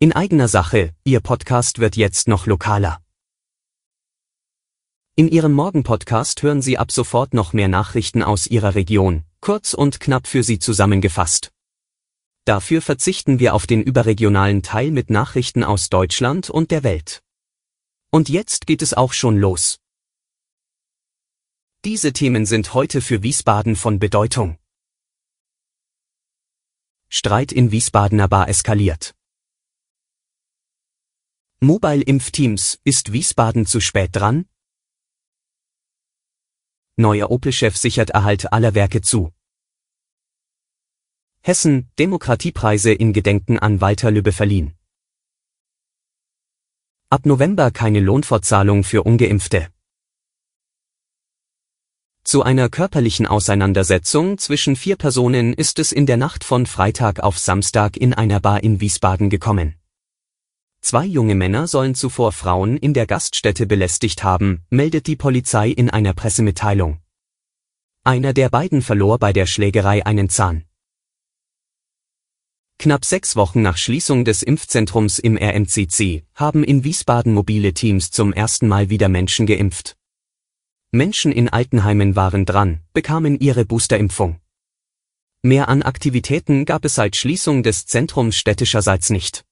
In eigener Sache, Ihr Podcast wird jetzt noch lokaler. In Ihrem Morgenpodcast hören Sie ab sofort noch mehr Nachrichten aus Ihrer Region, kurz und knapp für Sie zusammengefasst. Dafür verzichten wir auf den überregionalen Teil mit Nachrichten aus Deutschland und der Welt. Und jetzt geht es auch schon los. Diese Themen sind heute für Wiesbaden von Bedeutung. Streit in Wiesbadener Bar eskaliert. Mobile Impfteams, ist Wiesbaden zu spät dran? Neuer Opel-Chef sichert Erhalt aller Werke zu. Hessen, Demokratiepreise in Gedenken an Walter Lübbe verliehen. Ab November keine Lohnfortzahlung für Ungeimpfte. Zu einer körperlichen Auseinandersetzung zwischen vier Personen ist es in der Nacht von Freitag auf Samstag in einer Bar in Wiesbaden gekommen. Zwei junge Männer sollen zuvor Frauen in der Gaststätte belästigt haben, meldet die Polizei in einer Pressemitteilung. Einer der beiden verlor bei der Schlägerei einen Zahn. Knapp sechs Wochen nach Schließung des Impfzentrums im RMCC haben in Wiesbaden mobile Teams zum ersten Mal wieder Menschen geimpft. Menschen in Altenheimen waren dran, bekamen ihre Boosterimpfung. Mehr an Aktivitäten gab es seit Schließung des Zentrums städtischerseits nicht.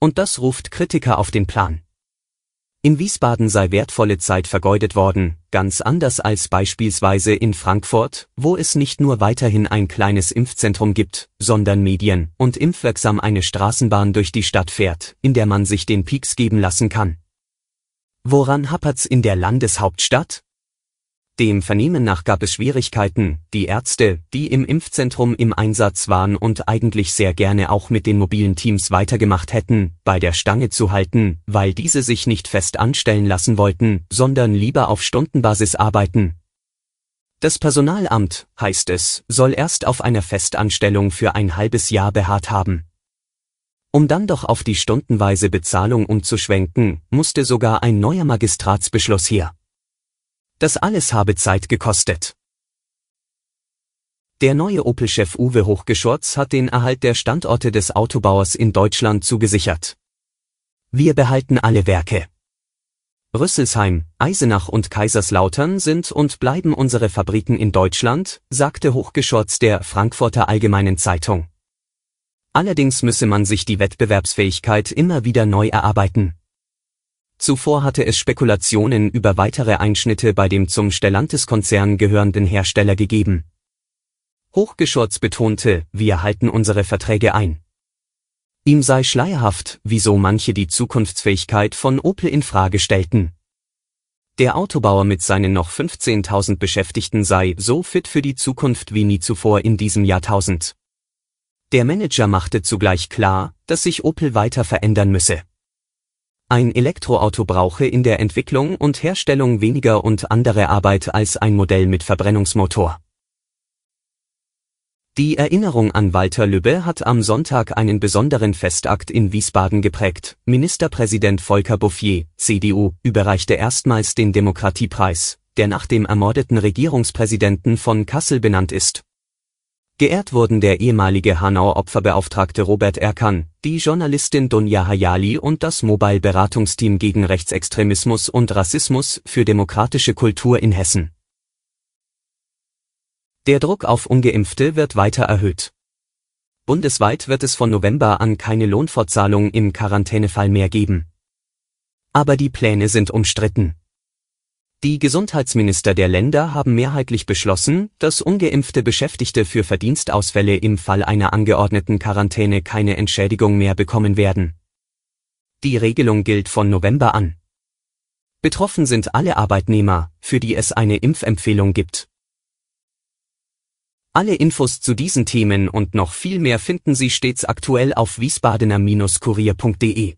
Und das ruft Kritiker auf den Plan. In Wiesbaden sei wertvolle Zeit vergeudet worden, ganz anders als beispielsweise in Frankfurt, wo es nicht nur weiterhin ein kleines Impfzentrum gibt, sondern Medien und impfwirksam eine Straßenbahn durch die Stadt fährt, in der man sich den Peaks geben lassen kann. Woran hapert's in der Landeshauptstadt? Dem Vernehmen nach gab es Schwierigkeiten, die Ärzte, die im Impfzentrum im Einsatz waren und eigentlich sehr gerne auch mit den mobilen Teams weitergemacht hätten, bei der Stange zu halten, weil diese sich nicht fest anstellen lassen wollten, sondern lieber auf Stundenbasis arbeiten. Das Personalamt, heißt es, soll erst auf einer Festanstellung für ein halbes Jahr beharrt haben. Um dann doch auf die stundenweise Bezahlung umzuschwenken, musste sogar ein neuer Magistratsbeschluss her. Das alles habe Zeit gekostet. Der neue Opel-Chef Uwe Hochgeschorz hat den Erhalt der Standorte des Autobauers in Deutschland zugesichert. Wir behalten alle Werke. Rüsselsheim, Eisenach und Kaiserslautern sind und bleiben unsere Fabriken in Deutschland, sagte Hochgeschorz der Frankfurter Allgemeinen Zeitung. Allerdings müsse man sich die Wettbewerbsfähigkeit immer wieder neu erarbeiten. Zuvor hatte es Spekulationen über weitere Einschnitte bei dem zum Stellantis-Konzern gehörenden Hersteller gegeben. Hochgeschorz betonte, wir halten unsere Verträge ein. Ihm sei schleierhaft, wieso manche die Zukunftsfähigkeit von Opel in Frage stellten. Der Autobauer mit seinen noch 15.000 Beschäftigten sei so fit für die Zukunft wie nie zuvor in diesem Jahrtausend. Der Manager machte zugleich klar, dass sich Opel weiter verändern müsse. Ein Elektroauto brauche in der Entwicklung und Herstellung weniger und andere Arbeit als ein Modell mit Verbrennungsmotor. Die Erinnerung an Walter Lübbe hat am Sonntag einen besonderen Festakt in Wiesbaden geprägt. Ministerpräsident Volker Bouffier, CDU, überreichte erstmals den Demokratiepreis, der nach dem ermordeten Regierungspräsidenten von Kassel benannt ist. Geehrt wurden der ehemalige Hanauer Opferbeauftragte Robert Erkan, die Journalistin Dunja Hayali und das Mobile-Beratungsteam gegen Rechtsextremismus und Rassismus für demokratische Kultur in Hessen. Der Druck auf Ungeimpfte wird weiter erhöht. Bundesweit wird es von November an keine Lohnfortzahlung im Quarantänefall mehr geben. Aber die Pläne sind umstritten. Die Gesundheitsminister der Länder haben mehrheitlich beschlossen, dass ungeimpfte Beschäftigte für Verdienstausfälle im Fall einer angeordneten Quarantäne keine Entschädigung mehr bekommen werden. Die Regelung gilt von November an. Betroffen sind alle Arbeitnehmer, für die es eine Impfempfehlung gibt. Alle Infos zu diesen Themen und noch viel mehr finden Sie stets aktuell auf wiesbadener-kurier.de.